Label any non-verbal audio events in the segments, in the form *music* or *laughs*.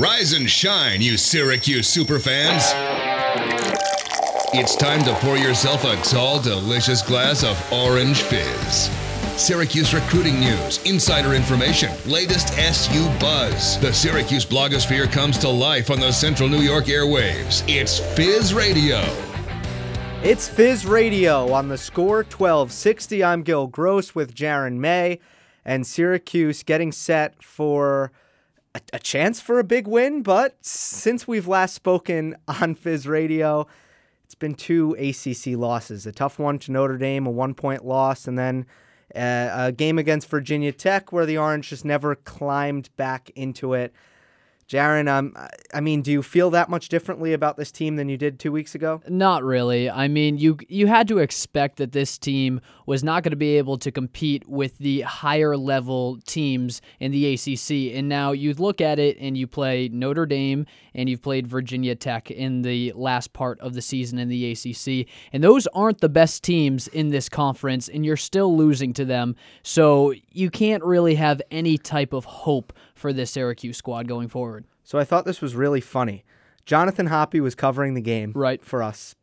Rise and shine, you Syracuse superfans. It's time to pour yourself a tall, delicious glass of orange fizz. Syracuse recruiting news, insider information, latest SU buzz. The Syracuse blogosphere comes to life on the Central New York airwaves. It's Fizz Radio. It's Fizz Radio on the score 1260. I'm Gil Gross with Jaron May, and Syracuse getting set for a, a, chance for a big win. But since we've last spoken on Fizz Radio, it's been two ACC losses a tough one to Notre Dame, a one point loss, and then uh, a game against Virginia Tech where the Orange just never climbed back into it. Jaron, um, I mean, do you feel that much differently about this team than you did two weeks ago? Not really. I mean, you you had to expect that this team was not going to be able to compete with the higher level teams in the ACC. And now you look at it and you play Notre Dame and you've played Virginia Tech in the last part of the season in the ACC, and those aren't the best teams in this conference, and you're still losing to them. So you can't really have any type of hope for this Syracuse squad going forward. So I thought this was really funny. Jonathan Hoppy was covering the game right. for us,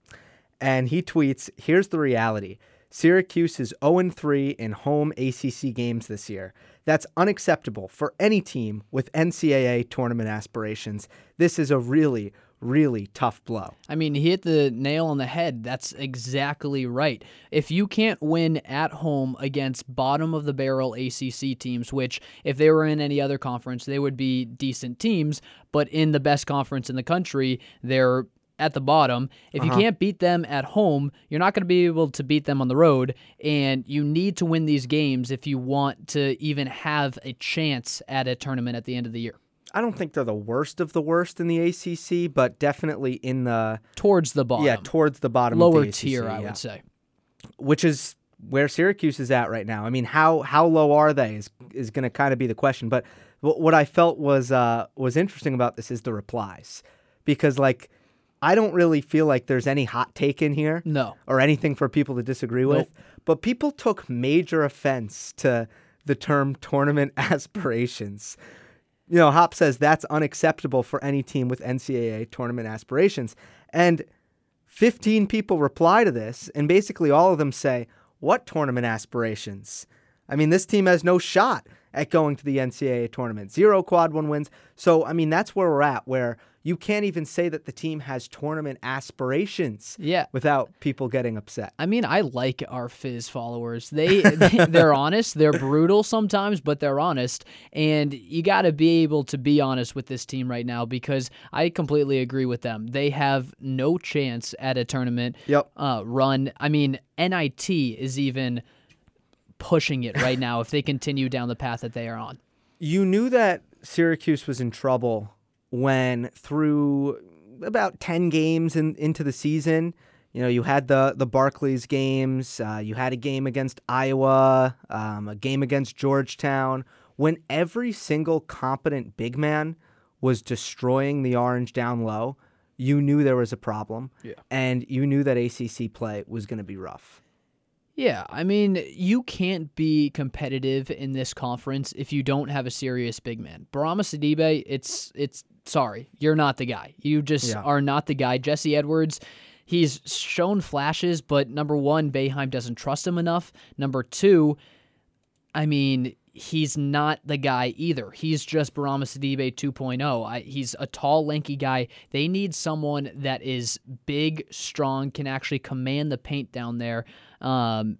and he tweets Here's the reality Syracuse is 0 3 in home ACC games this year. That's unacceptable for any team with NCAA tournament aspirations. This is a really, really tough blow. I mean, he hit the nail on the head. That's exactly right. If you can't win at home against bottom of the barrel ACC teams, which if they were in any other conference, they would be decent teams, but in the best conference in the country, they're at the bottom. If uh-huh. you can't beat them at home, you're not going to be able to beat them on the road. And you need to win these games if you want to even have a chance at a tournament at the end of the year. I don't think they're the worst of the worst in the ACC, but definitely in the towards the bottom. Yeah, towards the bottom. Lower the ACC, tier, yeah. I would say. Which is where Syracuse is at right now. I mean, how how low are they is is going to kind of be the question. But what I felt was uh, was interesting about this is the replies, because like I don't really feel like there's any hot take in here, no, or anything for people to disagree with. Nope. But people took major offense to the term tournament *laughs* aspirations you know, Hop says that's unacceptable for any team with NCAA tournament aspirations. And 15 people reply to this, and basically all of them say, What tournament aspirations? I mean, this team has no shot at going to the NCAA tournament. Zero quad one wins. So, I mean, that's where we're at, where you can't even say that the team has tournament aspirations yeah. without people getting upset. I mean, I like our Fizz followers. They, they *laughs* are honest. They're brutal sometimes, but they're honest. And you got to be able to be honest with this team right now because I completely agree with them. They have no chance at a tournament yep. uh, run. I mean, NIT is even pushing it right now if they continue down the path that they are on. You knew that Syracuse was in trouble when through about 10 games in, into the season, you know, you had the the Barclays games, uh, you had a game against Iowa, um, a game against Georgetown. When every single competent big man was destroying the Orange down low, you knew there was a problem, yeah. and you knew that ACC play was going to be rough. Yeah, I mean, you can't be competitive in this conference if you don't have a serious big man. Bourama Sidibe, it's it's sorry, you're not the guy. You just yeah. are not the guy. Jesse Edwards, he's shown flashes, but number one, Boeheim doesn't trust him enough. Number two, I mean, he's not the guy either. He's just Bourama Sidibe 2.0. I, he's a tall, lanky guy. They need someone that is big, strong, can actually command the paint down there. Um,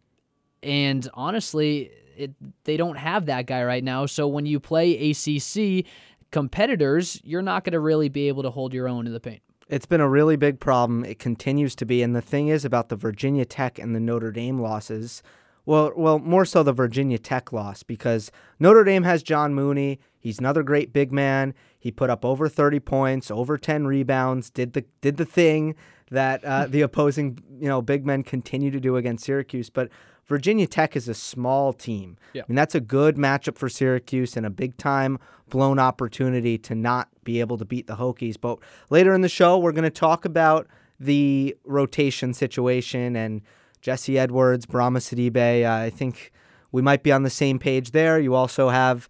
and honestly, it, they don't have that guy right now. So when you play ACC, competitors, you're not going to really be able to hold your own in the paint. It's been a really big problem. It continues to be. And the thing is about the Virginia Tech and the Notre Dame losses. Well, well, more so the Virginia Tech loss because Notre Dame has John Mooney. He's another great big man. He put up over 30 points, over 10 rebounds, did the did the thing that uh, *laughs* the opposing you know big men continue to do against Syracuse. But Virginia Tech is a small team. Yeah. I mean, that's a good matchup for Syracuse and a big time blown opportunity to not be able to beat the Hokies. But later in the show, we're going to talk about the rotation situation and Jesse Edwards, Bourama Sidibe. Uh, I think we might be on the same page there. You also have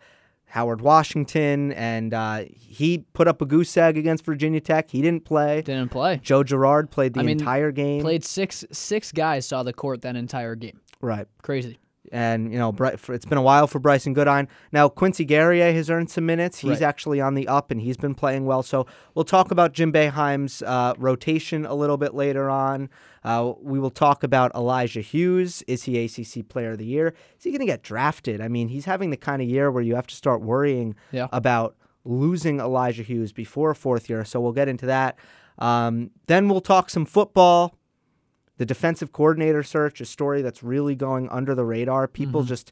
Howard Washington, and uh, he put up a goose egg against Virginia Tech. He didn't play. Didn't play. Joe Girard played the I mean, entire game. Played six six guys saw the court that entire game. Right. Crazy. And, you know, it's been a while for Brycen Goodine. Now, Quincy Guerrier has earned some minutes. He's Right. actually on the up, and he's been playing well. So we'll talk about Jim Boeheim's uh, rotation a little bit later on. Uh, we will talk about Elijah Hughes. Is he ACC Player of the Year? Is he going to get drafted? I mean, he's having the kind of year where you have to start worrying Yeah. about losing Elijah Hughes before fourth year. So we'll get into that. Um, then we'll talk some football. The defensive coordinator search, a story that's really going under the radar. People just,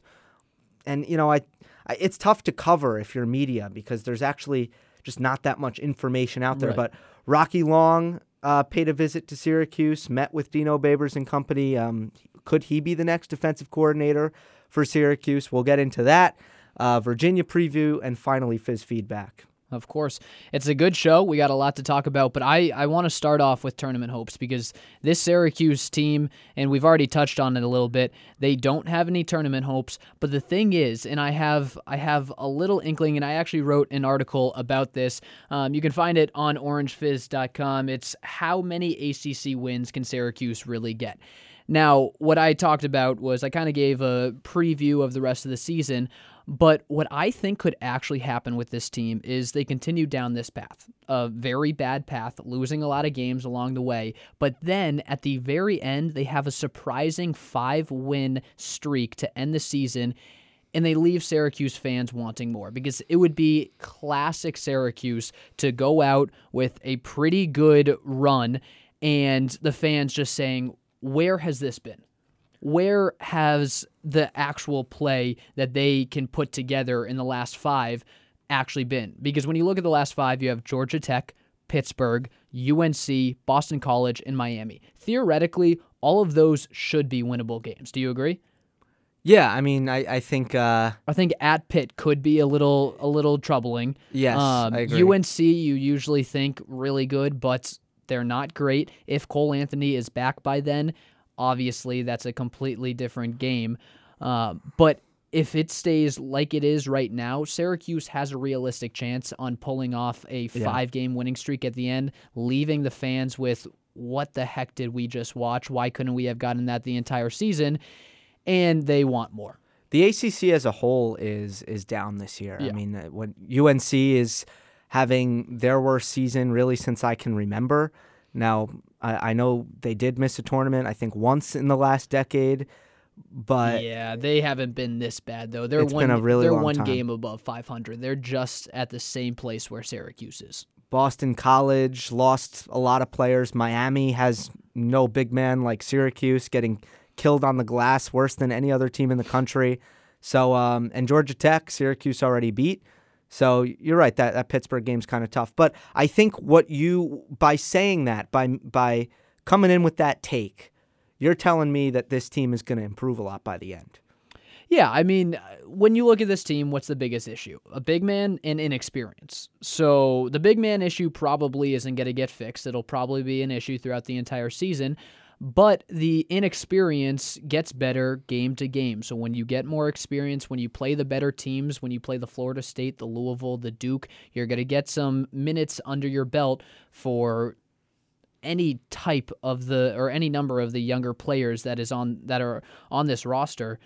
and you know, I, I, it's tough to cover if you're media because there's actually just not that much information out there. Right. But Rocky Long uh, paid a visit to Syracuse, met with Dino Babers and company. Um, could he be the next defensive coordinator for Syracuse? We'll get into that. Uh, Virginia preview and finally Fizz feedback. Of course. It's a good show. We got a lot to talk about, but I, I want to start off with tournament hopes because this Syracuse team, and we've already touched on it a little bit, they don't have any tournament hopes. But the thing is, and I have I have a little inkling, and I actually wrote an article about this. Um, you can find it on orangefizz.com. It's how many ACC wins can Syracuse really get? Now, what I talked about was I kind of gave a preview of the rest of the season, but what I think could actually happen with this team is they continue down this path, a very bad path, losing a lot of games along the way. But then at the very end, they have a surprising five win streak to end the season. And they leave Syracuse fans wanting more because it would be classic Syracuse to go out with a pretty good run and the fans just saying, Where has this been? Where has the actual play that they can put together in the last five actually been? Because when you look at the last five, you have Georgia Tech, Pittsburgh, UNC, Boston College, and Miami. Theoretically, all of those should be winnable games. Do you agree? Yeah, I mean, I, I think uh, I think at Pitt could be a little a little troubling. Yes, um, I agree. UNC you usually think really good, but they're not great. If Cole Anthony is back by then, obviously that's a completely different game. Uh, but if it stays like it is right now, Syracuse has a realistic chance on pulling off a five game winning streak at the end, leaving the fans with what the heck did we just watch? Why couldn't we have gotten that the entire season? And they want more. the ACC as a whole is is down this year. I mean, uh, when UNC is having their worst season really since I can remember. Now, I, I know they did miss a tournament. I think once in the last decade, but yeah, they haven't been this bad though. They're It's one. been a really they're one time. game above 500. They're just at the same place where Syracuse is. Boston College lost a lot of players. Miami has no big man like Syracuse getting killed on the glass worse than any other team in the country. So um, and Georgia Tech, Syracuse already beat. So you're right that that Pittsburgh game's kind of tough. But I think what you by saying that by by coming in with that take, you're telling me that this team is going to improve a lot by the end. Yeah, I mean, uh, when you look at this team, what's the biggest issue? A big man and inexperience. So the big man issue probably isn't going to get fixed. It'll probably be an issue throughout the entire season. But the inexperience gets better game to game. So when you get more experience, when you play the better teams, when you play the Florida State, the Louisville, the Duke, you're going to get some minutes under your belt for any type of the or any number of the younger players that is on that are on this roster.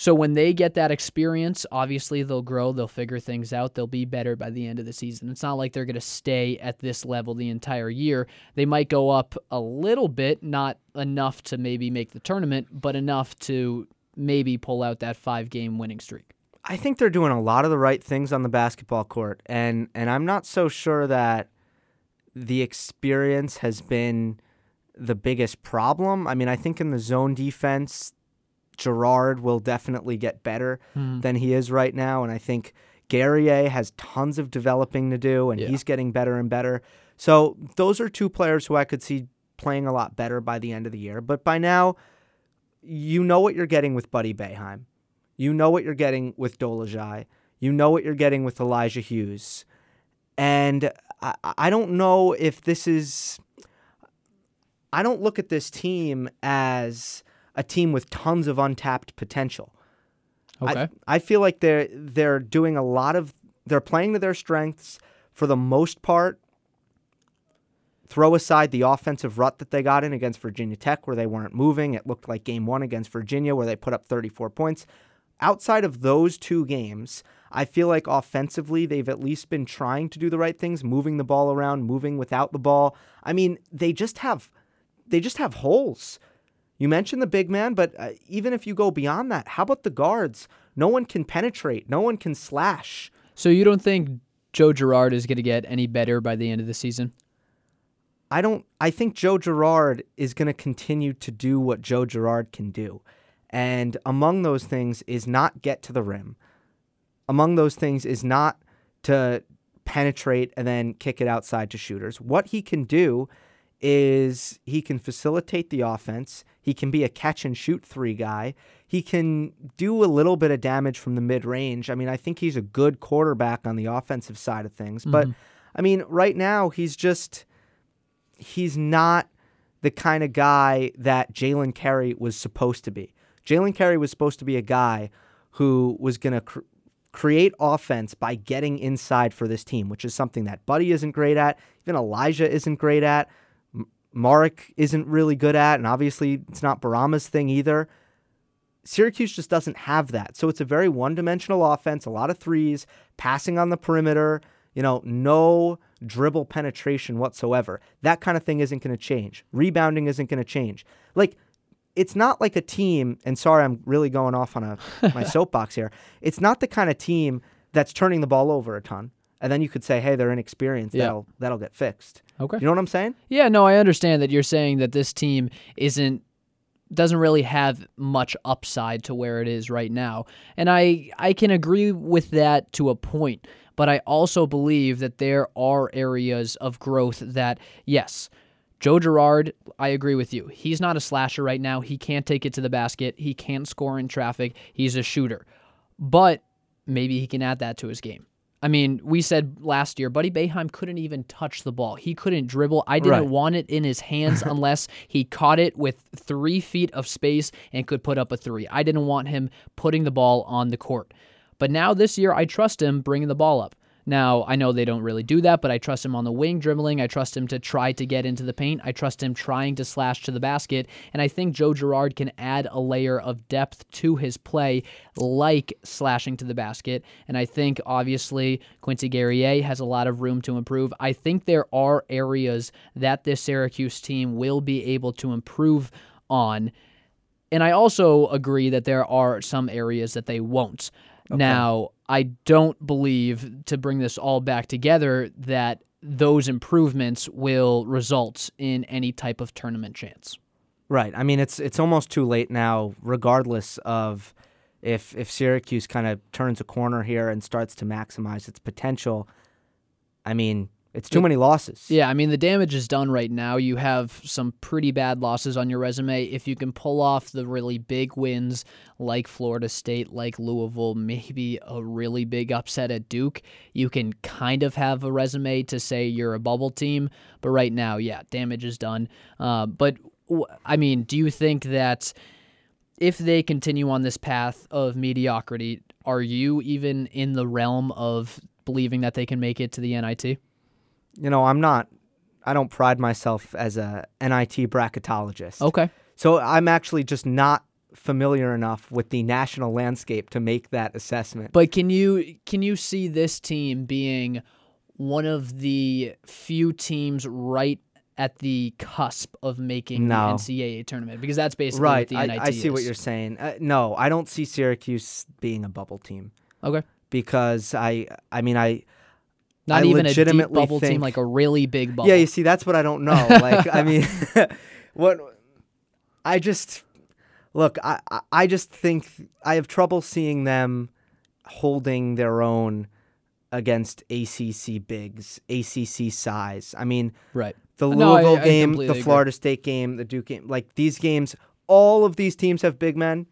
So when they get that experience, obviously they'll grow, they'll figure things out, they'll be better by the end of the season. It's not like they're going to stay at this level the entire year. They might go up a little bit, not enough to maybe make the tournament, but enough to maybe pull out that 5-game winning streak. I think they're doing a lot of the right things on the basketball court, and and I'm not so sure that the experience has been the biggest problem. I mean, I think in the zone defense, Girard will definitely get better hmm. than he is right now, and I think Guerrier has tons of developing to do, and Yeah. he's getting better and better. So those are two players who I could see playing a lot better by the end of the year. But by now, you know what you're getting with Buddy Boeheim. You know what you're getting with Dolezaj. You know what you're getting with Elijah Hughes. And I, I don't know if this is. I don't look at this team as a team with tons of untapped potential. Okay. I, I feel like they're they're doing a lot of they're playing to their strengths for the most part. Throw aside the offensive rut that they got in against Virginia Tech, where they weren't moving. It looked like game one against Virginia, where they put up 34 points. Outside of those two games, I feel like offensively, they've at least been trying to do the right things, moving the ball around, moving without the ball. I mean, they just have they just have holes. You mentioned the big man, but uh, even if you go beyond that, how about the guards? No one can penetrate. No one can slash. So you don't think Joe Girard is going to get any better by the end of the season? I don't. I think Joe Girard is going to continue to do what Joe Girard can do, and among those things is not get to the rim. Among those things is not to penetrate and then kick it outside to shooters. What he can do is he can facilitate the offense. He can be a catch and shoot three guy. He can do a little bit of damage from the mid range. I mean, I think he's a good quarterback on the offensive side of things. Mm-hmm. But I mean, right now he's just he's not the kind of guy that Jalen Carey was supposed to be. Jalen Carey was supposed to be a guy who was going to cr- create offense by getting inside for this team, which is something that Buddy isn't great at, even Elijah isn't great at, Marek isn't really good at, and obviously it's not Bourama's thing either. Syracuse just doesn't have that. So it's a very one dimensional offense, a lot of threes, passing on the perimeter, you know, no dribble penetration whatsoever. That kind of thing isn't going to change. Rebounding isn't going to change. Like, it's not like a team, and sorry, I'm really going off on a my *laughs* soapbox here. It's not the kind of team that's turning the ball over a ton. And then you could say, hey, they're inexperienced. Yeah. That'll that'll get fixed. Okay. You know what I'm saying? Yeah, no, I understand that you're saying that this team isn't doesn't really have much upside to where it is right now. And I I can agree with that to a point but I also believe that there are areas of growth that, yes, Joe Girard, I agree with you. He's not a slasher right now. He can't take it to the basket. He can't score in traffic. He's a shooter. But maybe he can add that to his game. I mean, we said last year, Buddy Boeheim couldn't even touch the ball. He couldn't dribble. I didn't right. want it in his hands *laughs* unless he caught it with three feet of space and could put up a three. I didn't want him putting the ball on the court. But now this year, I trust him bringing the ball up. Now, I know they don't really do that, but I trust him on the wing dribbling. I trust him to try to get into the paint. I trust him trying to slash to the basket. And I think Joe Girard can add a layer of depth to his play, like slashing to the basket. And I think, obviously, Quincy Guerrier has a lot of room to improve. I think there are areas that this Syracuse team will be able to improve on. And I also agree that there are some areas that they won't. Okay. Now, I don't believe, to bring this all back together, that those improvements will result in any type of tournament chance. Right. I mean, it's it's almost too late now, regardless of if if Syracuse kind of turns a corner here and starts to maximize its potential. I mean, it's too many losses. Yeah, I mean the damage is done right now. You have some pretty bad losses on your resume. If you can pull off the really big wins like Florida State, like Louisville, maybe a really big upset at Duke, you can kind of have a resume to say you're a bubble team. But right now, yeah, damage is done. Uh, but I mean, do you think that if they continue on this path of mediocrity, are you even in the realm of believing that they can make it to the NIT? You know, I'm not, I don't pride myself as a NIT bracketologist. Okay. So I'm actually just not familiar enough with the national landscape to make that assessment. But can you can you see this team being one of the few teams right at the cusp of making no. the NCAA tournament? Because that's basically right. what the NIT I, I see is. what you're saying. Uh, no, I don't see Syracuse being a bubble team. Okay. Because I, I mean, I not I even a deep bubble think, team, like a really big bubble. Yeah, you see, that's what I don't know. *laughs* Like, I mean, *laughs* what I just look, I I just think I have trouble seeing them holding their own against ACC bigs, ACC size. I mean, right. The Louisville no, I, game, I the Florida agree. State game, the Duke game, like these games, all of these teams have big men.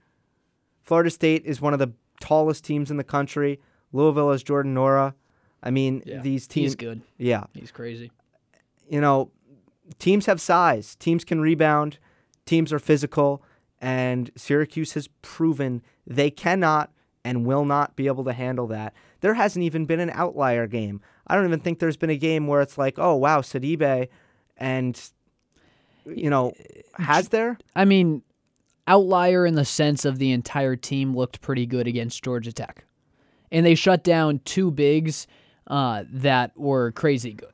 Florida State is one of the tallest teams in the country. Louisville has Jordan Nwora. I mean, yeah, these teams. He's good. Yeah. He's crazy. You know, teams have size, teams can rebound, teams are physical, and Syracuse has proven they cannot and will not be able to handle that. There hasn't even been an outlier game. I don't even think there's been a game where it's like, oh wow, Sidibe, and you know, has there? I mean, outlier in the sense of the entire team looked pretty good against Georgia Tech, and they shut down two bigs uh, that were crazy good.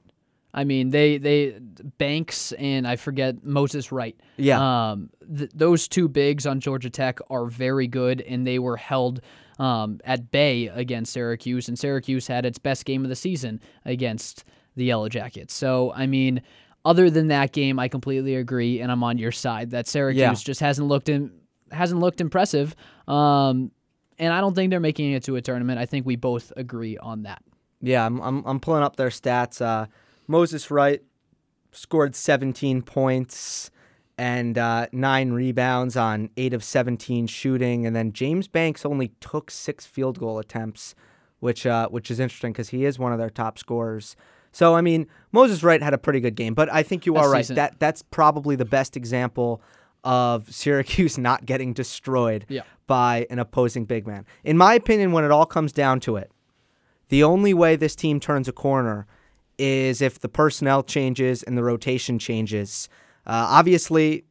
I mean, they they Banks and I forget Moses Wright. Yeah. Um, th- those two bigs on Georgia Tech are very good, and they were held um, at bay against Syracuse, and Syracuse had its best game of the season against the Yellow Jackets. So, I mean, other than that game, I completely agree, and I'm on your side that Syracuse Yeah. just hasn't looked in, hasn't looked impressive. Um, and I don't think they're making it to a tournament. I think we both agree on that. Yeah, I'm I'm, I'm pulling up their stats. Uh, Moses Wright scored 17 points and uh, nine rebounds on eight of 17 shooting, and then James Banks only took six field goal attempts, which uh, which is interesting because he is one of their top scorers. So I mean, Moses Wright had a pretty good game, but I think you That's are right. decent. That that's probably the best example of Syracuse *laughs* not getting destroyed Yeah. by an opposing big man. In my opinion, when it all comes down to it, the only way this team turns a corner is if the personnel changes and the rotation changes. Uh, obviously,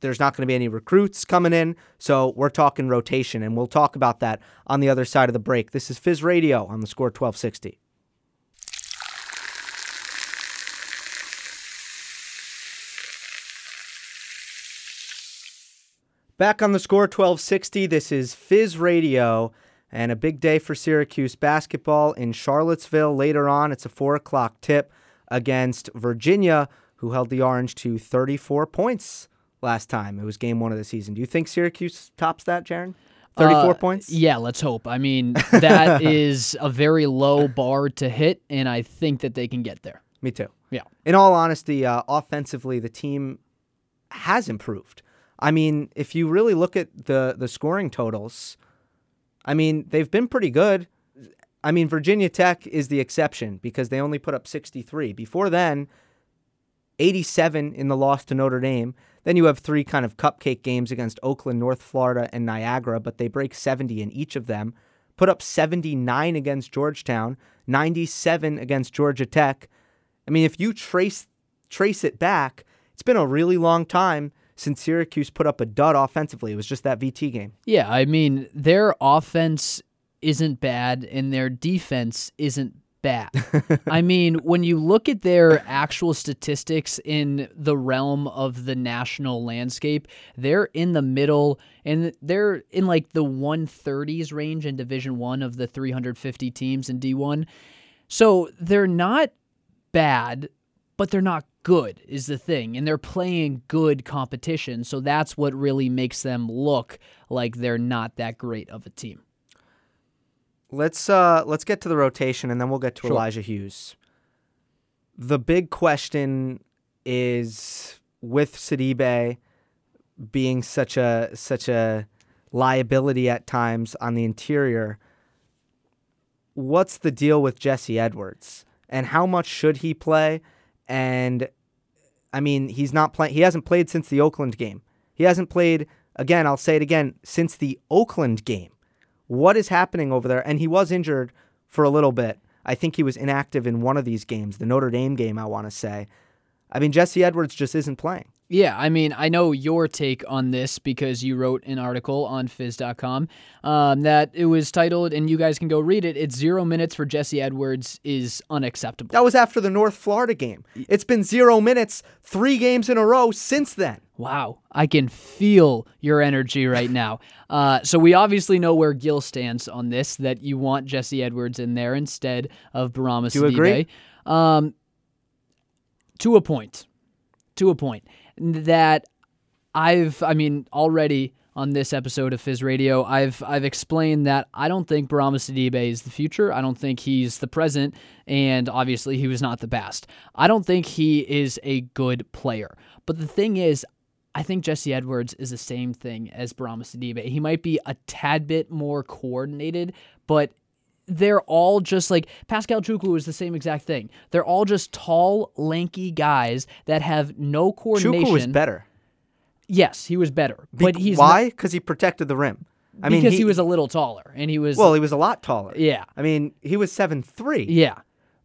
there's not going to be any recruits coming in, so we're talking rotation, and we'll talk about that on the other side of the break. This is Fizz Radio on the score 1260. Back on the score 1260, this is Fizz Radio and a big day for Syracuse basketball in Charlottesville. Later on, it's a 4 o'clock tip against Virginia, who held the Orange to 34 points last time. It was game one of the season. Do you think Syracuse tops that, Jaron? 34 Uh, points? Yeah, let's hope. I mean, that *laughs* is a very low bar to hit, and I think that they can get there. Me too. Yeah. In all honesty, uh, offensively, the team has improved. I mean, if you really look at the the scoring totals, I mean, they've been pretty good. I mean, Virginia Tech is the exception because they only put up 63. Before then, 87 in the loss to Notre Dame. Then you have three kind of cupcake games against Oakland, North Florida, and Niagara, but they break 70 in each of them. Put up 79 against Georgetown, 97 against Georgia Tech. I mean, if you trace trace it back, it's been a really long time since Syracuse put up a dud offensively. It was just that VT game. Yeah, I mean, their offense isn't bad and their defense isn't bad. *laughs* I mean, when you look at their actual statistics in the realm of the national landscape, they're in the middle and they're in like the 130s range in Division 1 of the 350 teams in D1. So, they're not bad, but they're not good is the thing and they're playing good competition so that's what really makes them look like they're not that great of a team Let's uh let's get to the rotation and then we'll get to Sure. Elijah Hughes. The big question is with Sidibe being such a such a liability at times on the interior. What's the deal with Jesse Edwards? And how much should he play? And I mean, he's not playing he hasn't played since the Oakland game. He hasn't played again, I'll say it again, since the Oakland game what is happening over there? And he was injured for a little bit. I think he was inactive in one of these games, the Notre Dame game, I want to say. I mean, Jesse Edwards just isn't playing. Yeah i mean i know your take on this because you wrote an article on fizz.com um, that it was titled and you guys can go read it it's zero minutes for jesse edwards is unacceptable That was after the North Florida game. It's been zero minutes, three games in a row since then. Wow, I can feel your energy right now. *laughs* Uh, so we obviously know where Gil stands on this. That you want Jesse Edwards in there instead of Bourama Do you agree? Um, to a point, to a point that I've, I mean, already on this episode of Fizz Radio, I've I've explained that I don't think Bourama Sidibe is the future. I don't think he's the present, and obviously he was not the best. I don't think he is a good player. But the thing is, I think Jesse Edwards is the same thing as Bourama Sidibe. He might be a tad bit more coordinated, but they're all just like Pascal Chukwu is the same exact thing. They're all just tall, lanky guys that have no coordination. Chukwu was better. Yes, he was better, Be- but he's why? Because he protected the rim. I mean, because he, he, was a little taller and he was well, he was a lot taller. yeah. I mean, he was seven three. Yeah.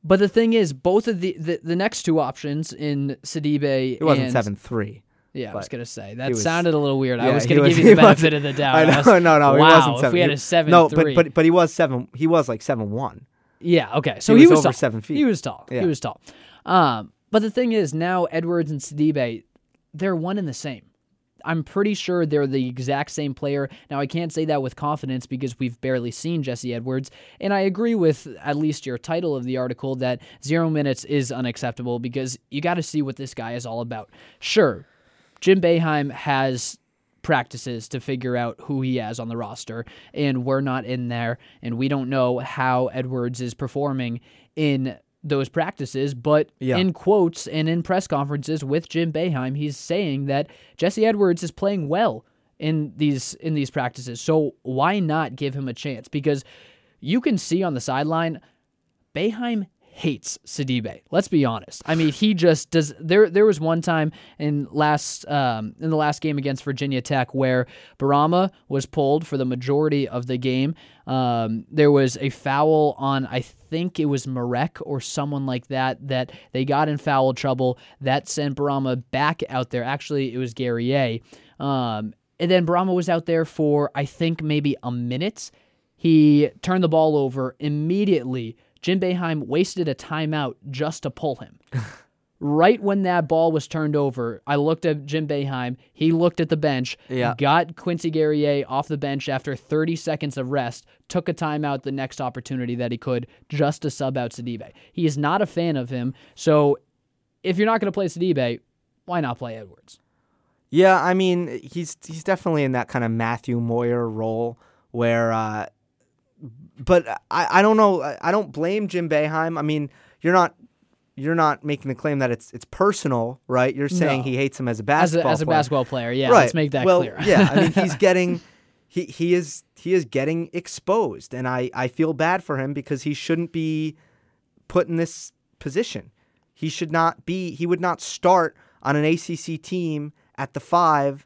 But the thing is, both of the, the, the next two options in Sidibe it wasn't seven three. Yeah, I was gonna say that was- sounded a little weird. I was gonna was- give you *laughs* the benefit of the *laughs* doubt. I know, was- no, no, he wow, wasn't seven. If we had a seven no, three, but but but he was seven. He was like seven one. yeah, okay. So He he was was, over tall. seven feet. He was tall. Yeah. He was tall. Um, but the thing is, now Edwards and Sidibe, they're one and the same. I'm pretty sure they're the exact same player. Now, I can't say that with confidence because we've barely seen Jesse Edwards. And I agree with at least your title of the article that zero minutes is unacceptable because you got to see what this guy is all about. Sure, Jim Boeheim has practices to figure out who he has on the roster, and we're not in there, and we don't know how Edwards is performing in those practices, but Yeah. in quotes and in press conferences with Jim Boeheim, he's saying that Jesse Edwards is playing well in these in these practices. So why not give him a chance? Because you can see on the sideline, Boeheim hates Sidibe. Let's be honest. I mean, he just does. There, there was one time in last um, in the last game against Virginia Tech where Bourama was pulled for the majority of the game. Um, there was a foul on, I think it was Marek or someone like that, that they got in foul trouble. That sent Bourama back out there. Actually, it was A. Um, and then Bourama was out there for I think maybe a minute. He turned the ball over immediately. Jim Boeheim wasted a timeout just to pull him. *laughs* right when that ball was turned over, I looked at Jim Boeheim. He looked at the bench, Yeah. got Quincy Guerrier off the bench after 30 seconds of rest, took a timeout the next opportunity that he could just to sub out Sidibe. He is not a fan of him. So if you're not going to play Sidibe, why not play Edwards? Yeah, I mean, he's he's definitely in that kind of Matthew Moyer role where, uh, but I, I don't know. I- I don't blame Jim Boeheim. I mean, you're not you're not making the claim that it's it's personal, right? You're saying No. he hates him as a As basketball a, as a player. basketball player, yeah, right. let's make that well, clear. yeah, I mean, he's *laughs* getting he he is he is getting exposed, and I I feel bad for him because he shouldn't be put in this position. He should not be. He would not start on an ACC team at the five.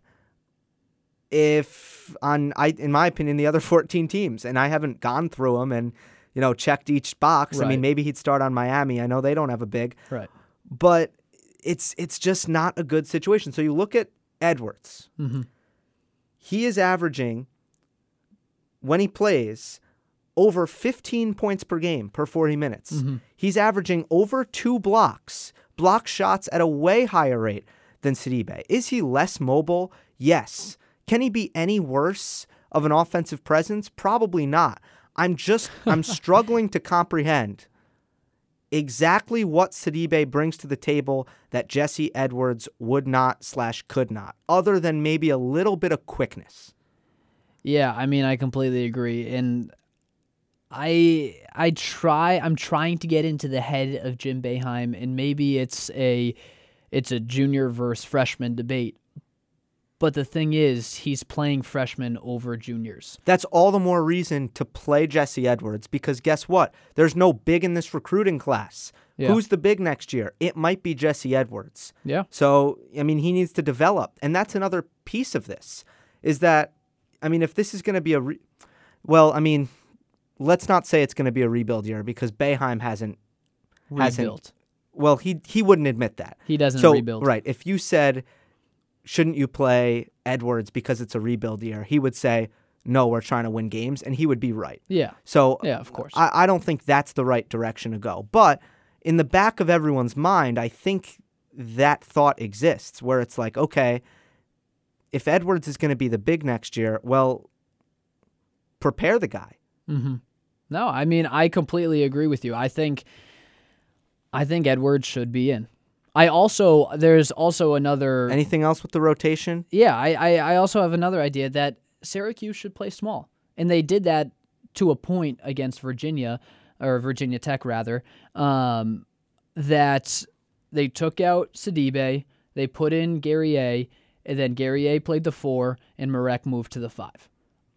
If on I in my opinion the other *laughs* 14 teams and I haven't gone through them and you know checked each box. I mean maybe he'd start on Miami. I know they don't have a big, right. but it's it's just not a good situation. So you look at Edwards. Mhm. He is averaging when he plays over 15 points per game per 40 minutes. Mm-hmm. He's averaging over 2 blocks, block shots at a way higher rate than Sidibe. Is he less mobile? Yes. Can he be any worse of an offensive presence? Probably not. I'm just I'm *laughs* struggling to comprehend exactly what Sidibe brings to the table that Jesse Edwards would not slash could not, other than maybe a little bit of quickness. Yeah, I mean, I completely agree, and I I try I'm trying to get into the head of Jim Boeheim, and maybe it's a it's a junior versus freshman debate. But the thing is, he's playing freshmen over juniors. That's all the more reason to play Jesse Edwards because guess what? There's no big in this recruiting class. Yeah. Who's the big next year? It might be Jesse Edwards. Yeah. So, I mean, he needs to develop. And that's another piece of this is that, I mean, if this is going to be a, re- well, I mean, let's not say it's going to be a rebuild year because Boeheim hasn't, hasn't well, he, he wouldn't admit that. He doesn't so, rebuild. Right. If you said, shouldn't you play Edwards because it's a rebuild year? He would say, no, we're trying to win games. And he would be right. Yeah. So Yeah, of course. I, I don't think that's the right direction to go. But in the back of everyone's mind, I think that thought exists where it's like, okay, if Edwards is going to be the big next year, well, prepare the guy. Mm-hmm. No, I mean I completely agree with you. I think I think Edwards should be in. I also there's also another Anything else with the rotation? Yeah, I, I, I also have another idea that Syracuse should play small. And they did that to a point against Virginia, or Virginia Tech rather, um, that they took out Sidibe, they put in Guerrier, and then Guerrier played the four, and Marek moved to the five.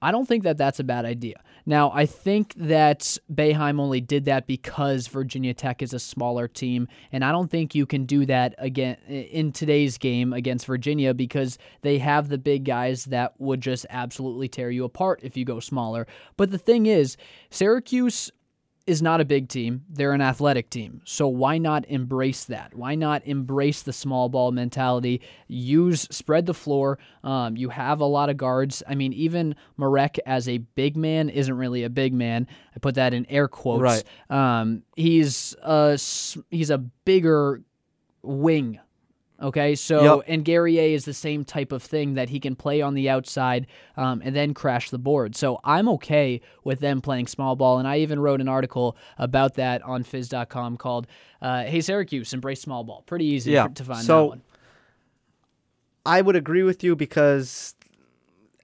I don't think that that's a bad idea. Now, I think that Boeheim only did that because Virginia Tech is a smaller team, and I don't think you can do that again in today's game against Virginia because they have the big guys that would just absolutely tear you apart if you go smaller. But the thing is, Syracuse is not a big team. They're an athletic team. So why not embrace that? Why not embrace the small ball mentality? Use spread the floor. Um, you have a lot of guards. I mean, even Marek as a big man isn't really a big man. I put that in air quotes. Right. Um, he's a he's a bigger wing Okay, so Yep. and Guerrier is the same type of thing that he can play on the outside um, and then crash the board. So I'm okay with them playing small ball, and I even wrote an article about that on Fizz.com called uh, "Hey Syracuse, embrace small ball." Pretty easy Yeah, to find so- that one. I would agree with you because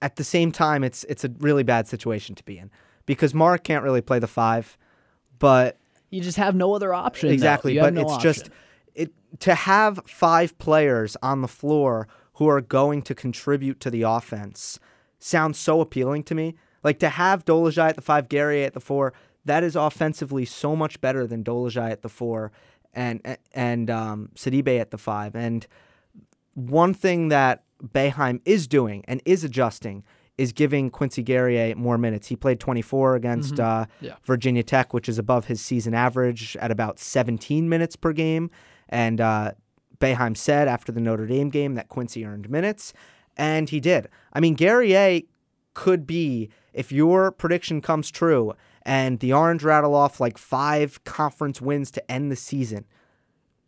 at the same time it's it's a really bad situation to be in because Mark can't really play the five, but You just have no other option. exactly, but no it's option. just it to have five players on the floor who are going to contribute to the offense sounds so appealing to me. Like to have Dolezaj at the five, Gary at the four, that is offensively so much better than Dolezaj at the four and and um, Sidibe at the five. And one thing that Boeheim is doing and is adjusting is giving Quincy Guerrier more minutes. He played 24 against uh, Yeah. Virginia Tech, which is above his season average at about 17 minutes per game. And uh, Boeheim said after the Notre Dame game that Quincy earned minutes, and he did. I mean, Guerrier could be, if your prediction comes true and the Orange rattle off like five conference wins to end the season,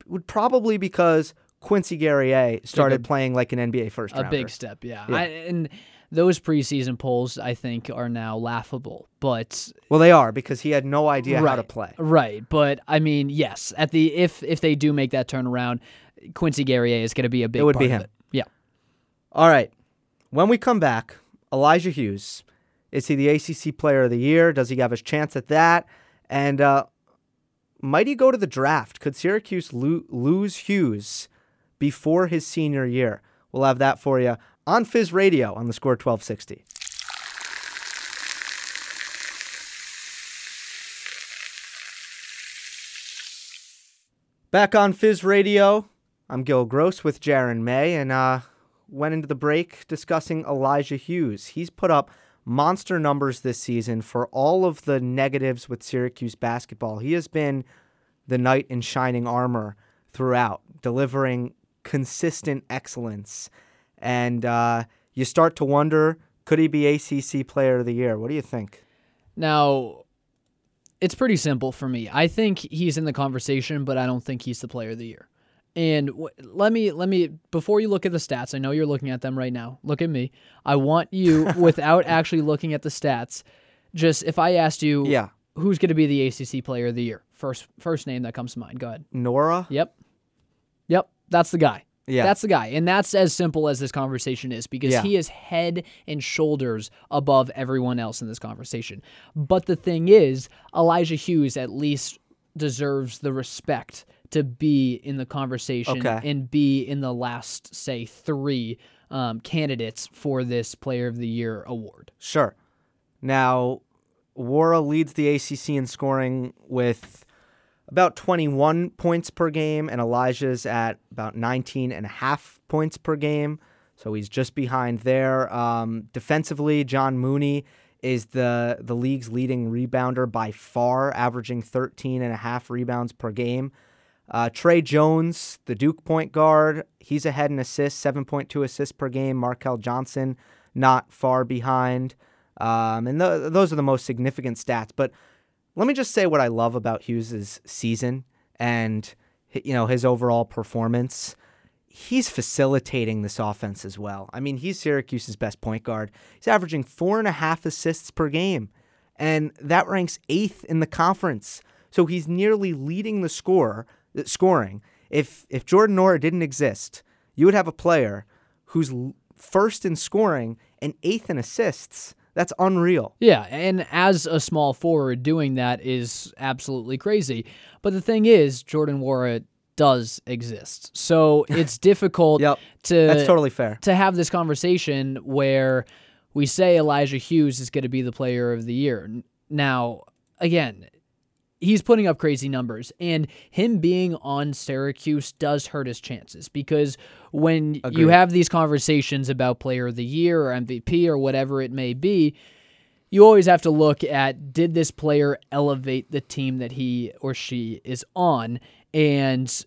would probably because Quincy Guerrier started playing like an NBA first a rounder. big step. Yeah, Yeah. I, and those preseason polls I think are now laughable, but Well, they are because he had no idea how to play. Right, but I mean, yes, at the if if they do make that turnaround, Quincy Guerrier is going to be a big. It would part be of him. it. Yeah, All right. When we come back, Elijah Hughes. Is he the ACC player of the year? Does he have his chance at that? And uh, might he go to the draft? Could Syracuse lo- lose Hughes before his senior year? We'll have that for you on Fizz Radio on the score 1260. Back on Fizz Radio, I'm Gil Gross with Jaron May, and uh, went into the break discussing Elijah Hughes. He's put up monster numbers this season for all of the negatives with Syracuse basketball. He has been the knight in shining armor throughout, delivering consistent excellence. And uh, you start to wonder could he be ACC Player of the Year? What do you think? now it's pretty simple for me. I think he's in the conversation, but I don't think he's the player of the year. And w- let me let me before you look at the stats, I know you're looking at them right now. Look at me. I want you *laughs* without actually looking at the stats. Just if I asked you, Yeah. who's going to be the ACC player of the year? First first name that comes to mind. Go ahead. Nwora? Yep. Yep. That's the guy. Yeah. That's the guy. And that's as simple as this conversation is because Yeah. he is head and shoulders above everyone else in this conversation. But the thing is, Elijah Hughes at least deserves the respect to be in the conversation Okay. and be in the last, say, three um, candidates for this Player of the Year award. Sure. Now, Nwora leads the ACC in scoring with about 21 points per game, and Elijah's at about 19 and a half points per game. So he's just behind there. Um, defensively, John Mooney is the, the league's leading rebounder by far, averaging 13 and a half rebounds per game. Uh, Tre Jones, the Duke point guard, he's ahead in assists, 7.2 assists per game. Markell Johnson, not far behind. Um, and th- those are the most significant stats. But let me just say what I love about Hughes's season and you know his overall performance. He's facilitating this offense as well. I mean, he's Syracuse's best point guard. He's averaging four and a half assists per game, and that ranks eighth in the conference. So he's nearly leading the score uh, scoring. If if Jordan Nwora didn't exist, you would have a player who's first in scoring and eighth in assists. That's unreal. Yeah, and as a small forward, doing that is absolutely crazy. But the thing is, Jordan Nwora does exist. So *laughs* it's difficult Yep, to That's totally fair. to have this conversation where we say Elijah Hughes is going to be the player of the year. Now, again, he's putting up crazy numbers and him being on Syracuse does hurt his chances because when Agreed. you have these conversations about player of the year or MVP or whatever it may be, you always have to look at did this player elevate the team that he or she is on and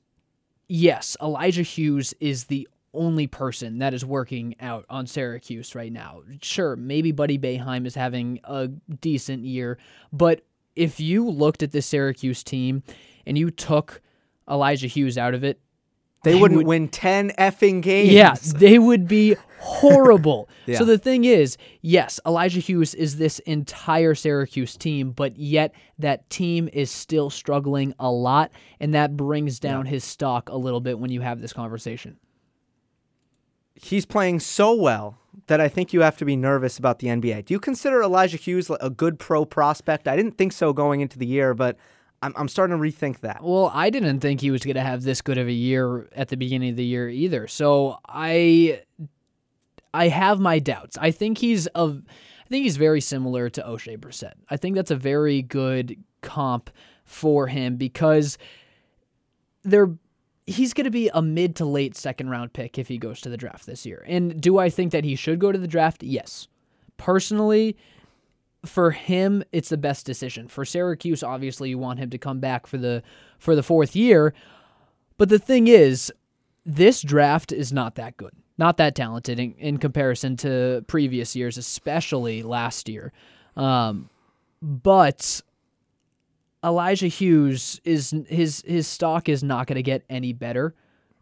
yes, Elijah Hughes is the only person that is working out on Syracuse right now. Sure, maybe Buddy Boeheim is having a decent year, but if you looked at the Syracuse team and you took Elijah Hughes out of it, they, they wouldn't would, win 10 effing games. Yeah, they would be horrible. *laughs* yeah. So the thing is, yes, Elijah Hughes is this entire Syracuse team, but yet that team is still struggling a lot, and that brings down yeah. his stock a little bit when you have this conversation. He's playing so well that I think you have to be nervous about the NBA. Do you consider Elijah Hughes a good pro prospect? I didn't think so going into the year, but I'm, I'm starting to rethink that. Well, I didn't think he was going to have this good of a year at the beginning of the year either. So I I have my doubts. I think he's of I think he's very similar to Oshae Brissett. I think that's a very good comp for him because they're he's going to be a mid to late second round pick if he goes to the draft this year. And do I think that he should go to the draft? Yes. Personally, for him, it's the best decision. For Syracuse, obviously, you want him to come back for the for the fourth year. But the thing is, this draft is not that good, not that talented in, in comparison to previous years, especially last year. Um, but Elijah Hughes is his his stock is not going to get any better.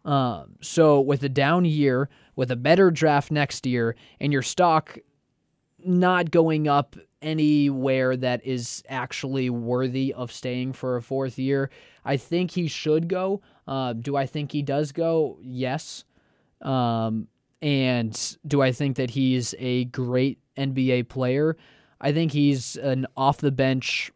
Um, so with a down year, with a better draft next year, and your stock not going up anywhere that is actually worthy of staying for a fourth year, I think he should go. Uh, do I think he does go? Yes. Um, and do I think that he's a great NBA player? I think he's an off the bench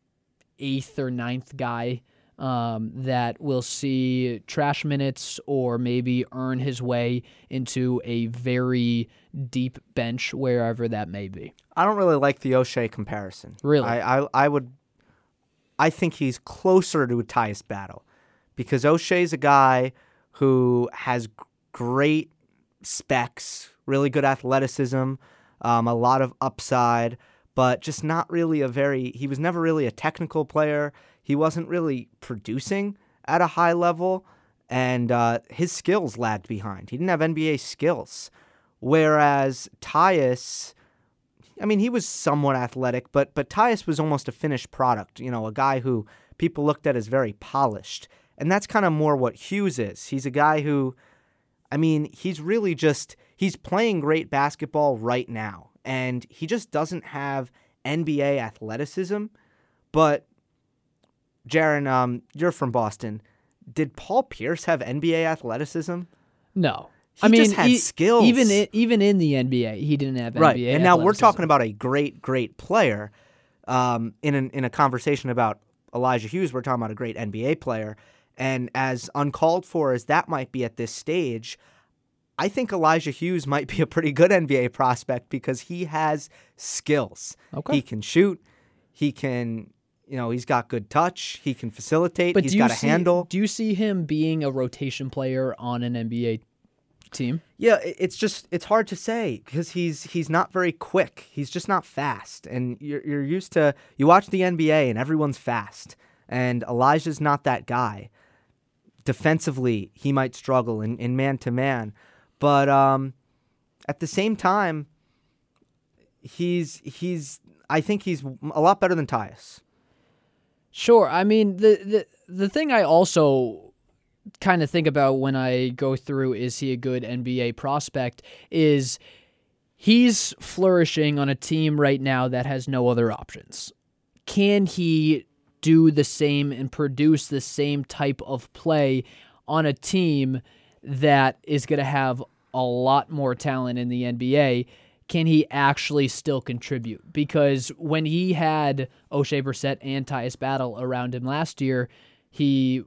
eighth or ninth guy um, that will see trash minutes or maybe earn his way into a very deep bench wherever that may be. I don't really like the Oshae comparison. Really, I I, I would. I think he's closer to a Tyus Battle because Oshae's a guy who has great specs, really good athleticism, um, a lot of upside but just not really a very, he was never really a technical player. He wasn't really producing at a high level, and uh, his skills lagged behind. He didn't have NBA skills. Whereas Tyus, I mean, he was somewhat athletic, but but Tyus was almost a finished product. You know, a guy who people looked at as very polished, and that's kind of more what Hughes is. He's a guy who, I mean, he's really just he's playing great basketball right now and he just doesn't have NBA athleticism. But Jaron, um, you're from Boston. Did Paul Pierce have NBA athleticism? No. He I mean, just had he, skills. Even in, even in the NBA, he didn't have right. NBA. And now we're talking about a great, great player. Um, in an, in a conversation about Elijah Hughes, we're talking about a great NBA player. And as uncalled for as that might be at this stage, I think Elijah Hughes might be a pretty good NBA prospect because he has skills. Okay. He can shoot. He can, you know, he's got good touch. He can facilitate. But he's got a see, handle. Do you see him being a rotation player on an NBA team? Yeah, it's just it's hard to say because he's he's not very quick. He's just not fast. And you're you're used to you watch the NBA and everyone's fast. And Elijah's not that guy. Defensively, he might struggle in, in man to man. But um, at the same time, he's he's I think he's a lot better than Tyus. Sure. I mean the the the thing I also kind of think about when I go through is he a good NBA prospect is he's flourishing on a team right now that has no other options. Can he do the same and produce the same type of play on a team that is going to have a lot more talent in the NBA, can he actually still contribute? Because when he had Oshae Brissett and Tyus Battle around him last year, he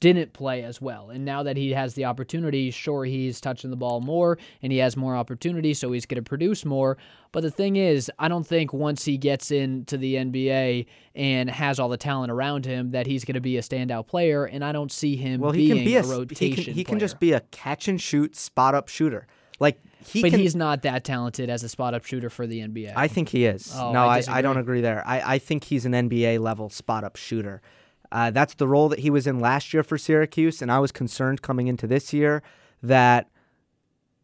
didn't play as well. And now that he has the opportunity, sure, he's touching the ball more and he has more opportunity, so he's going to produce more. But the thing is, I don't think once he gets into the NBA and has all the talent around him that he's going to be a standout player. And I don't see him well, he can be a, a rotation. He can, he can just be a catch and shoot, spot up shooter. Like he but can, he's not that talented as a spot up shooter for the NBA. I think he is. Oh, no, I, I, I, don't agree there. I, I think he's an NBA level spot up shooter. Uh, that's the role that he was in last year for Syracuse, and I was concerned coming into this year that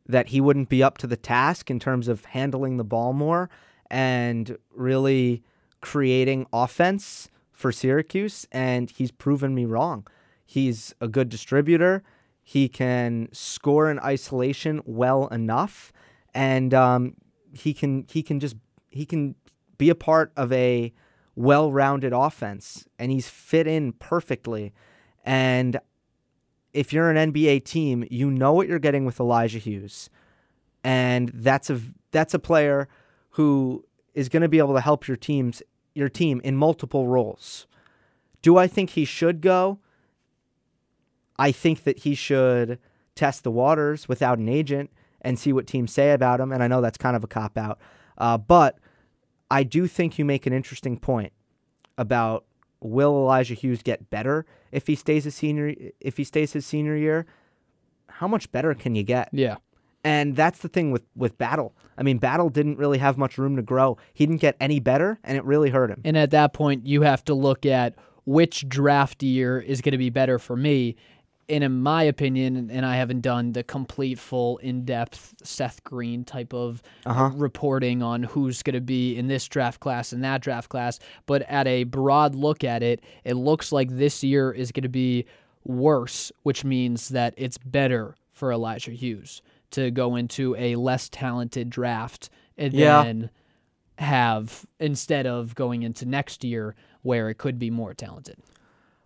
that he wouldn't be up to the task in terms of handling the ball more and really creating offense for Syracuse. And he's proven me wrong. He's a good distributor. He can score in isolation well enough, and um, he can he can just he can be a part of a well-rounded offense, and he's fit in perfectly. And if you're an NBA team, you know what you're getting with Elijah Hughes, and that's a that's a player who is going to be able to help your teams your team in multiple roles. Do I think he should go? I think that he should test the waters without an agent and see what teams say about him. And I know that's kind of a cop out, uh, but I do think you make an interesting point about will Elijah Hughes get better if he stays a senior if he stays his senior year? How much better can you get? Yeah. And that's the thing with, with Battle. I mean, Battle didn't really have much room to grow. He didn't get any better, and it really hurt him. And at that point, you have to look at which draft year is going to be better for me and in my opinion, and I haven't done the complete, full, in depth Seth Green type of uh-huh. reporting on who's going to be in this draft class and that draft class, but at a broad look at it, it looks like this year is going to be worse, which means that it's better for Elijah Hughes to go into a less talented draft and yeah. then have, instead of going into next year where it could be more talented.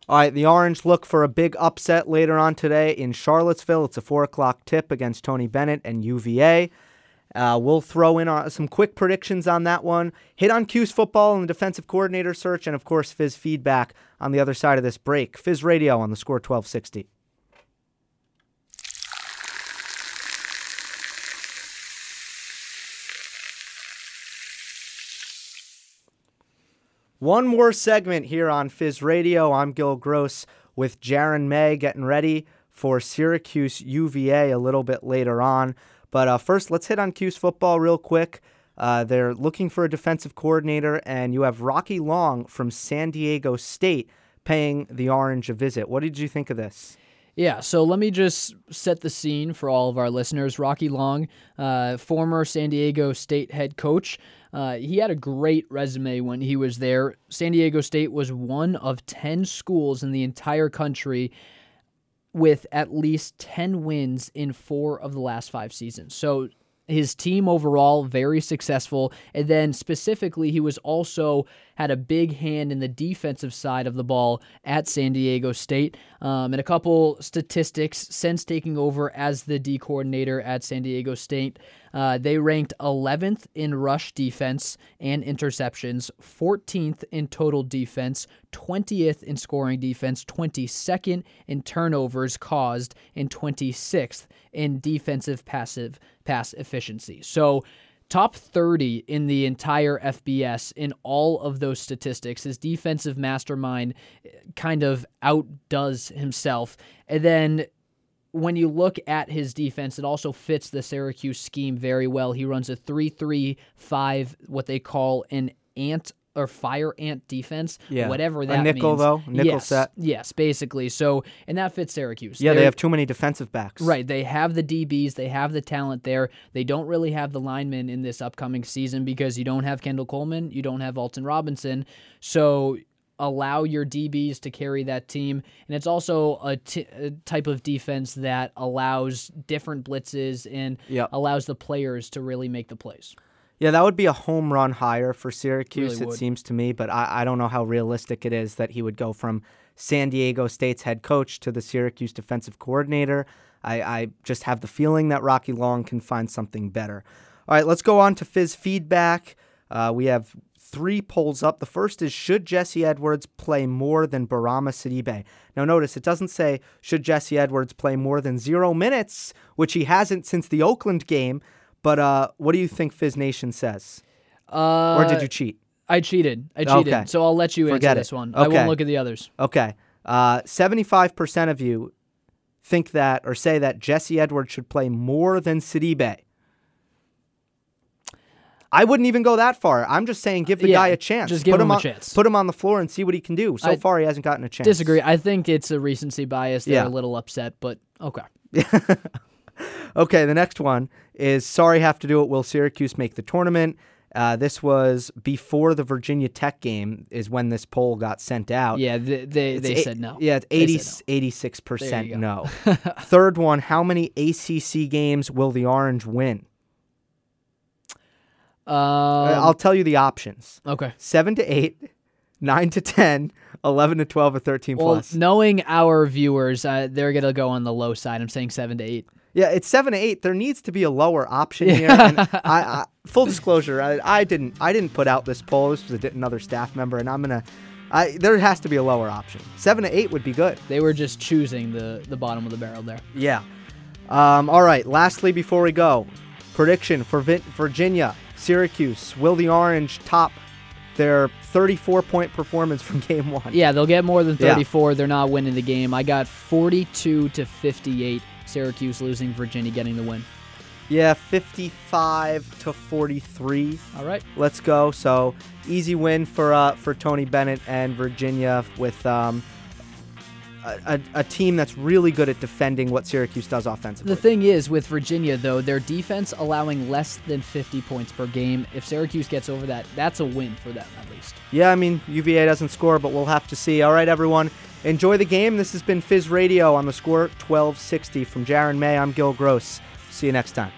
All right, the Orange look for a big upset later on today in Charlottesville. It's a 4 o'clock tip against Tony Bennett and UVA. Uh, we'll throw in our, some quick predictions on that one. Hit on Cuse football and the defensive coordinator search, and of course, Fizz feedback on the other side of this break. Fizz Radio on the score 1260. One more segment here on Fizz Radio. I'm Gil Gross with Jaron May getting ready for Syracuse UVA a little bit later on. But uh, first, let's hit on Cuse football real quick. Uh, they're looking for a defensive coordinator, and you have Rocky Long from San Diego State paying the Orange a visit. What did you think of this? Yeah, so let me just set the scene for all of our listeners. Rocky Long, uh, former San Diego State head coach, uh, he had a great resume when he was there. San Diego State was one of 10 schools in the entire country with at least 10 wins in four of the last five seasons. So his team overall very successful. And then specifically he was also had a big hand in the defensive side of the ball at san diego state. Um, and a couple statistics since taking over as the d coordinator at san diego state uh, they ranked 11th in rush defense and interceptions 14th in total defense 20th in scoring defense 22nd in turnovers caused and 26th in defensive passive pass efficiency. So, top 30 in the entire FBS in all of those statistics. His defensive mastermind eh, kind of outdoes himself. And then when you look at his defense, it also fits the Syracuse scheme very well. He runs a 3 3 5, what they call an ant or fire ant defense, yeah. whatever that a nickel means. though, nickel yes, set. Yes, basically. So, and that fits Syracuse. Yeah, They're, they have too many defensive backs. Right, they have the DBs, they have the talent there. They don't really have the linemen in this upcoming season because you don't have Kendall Coleman, you don't have Alton Robinson. So, allow your DBs to carry that team. And it's also a, t- a type of defense that allows different blitzes and yep. allows the players to really make the plays. Yeah, that would be a home run hire for Syracuse, really it seems to me, but I, I don't know how realistic it is that he would go from San Diego State's head coach to the Syracuse defensive coordinator. I, I just have the feeling that Rocky Long can find something better. All right, let's go on to Fizz feedback. Uh, we have three polls up. The first is Should Jesse Edwards play more than Bourama Sidibe? Now, notice it doesn't say Should Jesse Edwards play more than zero minutes, which he hasn't since the Oakland game. But uh, what do you think Fizz Nation says? Uh, or did you cheat? I cheated. I cheated. Okay. So I'll let you Forget answer it. this one. Okay. I won't look at the others. Okay. Uh, 75% of you think that or say that Jesse Edwards should play more than Sidibe. I wouldn't even go that far. I'm just saying give the Yeah, guy a chance. just give put him a on, chance. Put him on the floor and see what he can do. So I far, he hasn't gotten a chance. Disagree. I think it's a recency bias. They're Yeah. a little upset, but okay. *laughs* *laughs* Okay, the next one is sorry, have to do it. Will Syracuse make the tournament? Uh, this was before the Virginia Tech game, is when this poll got sent out. Yeah, they they, they eight- said no. Yeah, it's 80, said 86% no. *laughs* Third one, how many ACC games will the Orange win? Um, Uh, I'll tell you the options okay. 7 to 8, 9 to 10, 11 to 12, or 13 Well, plus. knowing our viewers, uh, they're gonna go on the low side. I'm saying seven to eight. Yeah, it's 7 to 8. There needs to be a lower option here. And I, I, full disclosure, I, I didn't I didn't put out this poll. This was another staff member, and I'm to. I, there has to be a lower option. Seven to eight would be good. They were just choosing the the bottom of the barrel there. Yeah. Um, all right. Lastly, before we go, prediction for Vin- Virginia, Syracuse. Will the Orange top their 34 point performance from game one? Yeah, they'll get more than Yeah. 34. They're not winning the game. I got 42 to 58. Syracuse losing, Virginia getting the win. Yeah, 55 to 43. All right. Let's go. So easy win for uh, for Tony Bennett and Virginia with um, a, a, a team that's really good at defending what Syracuse does offensively. The thing is with Virginia though, their defense allowing less than 50 points per game. If Syracuse gets over that, that's a win for them at least. Yeah, I mean, UVA doesn't score, but we'll have to see. All right, everyone. Enjoy the game. This has been Fizz Radio on the score 1260. From Jaron May, I'm Gil Gross. See you next time.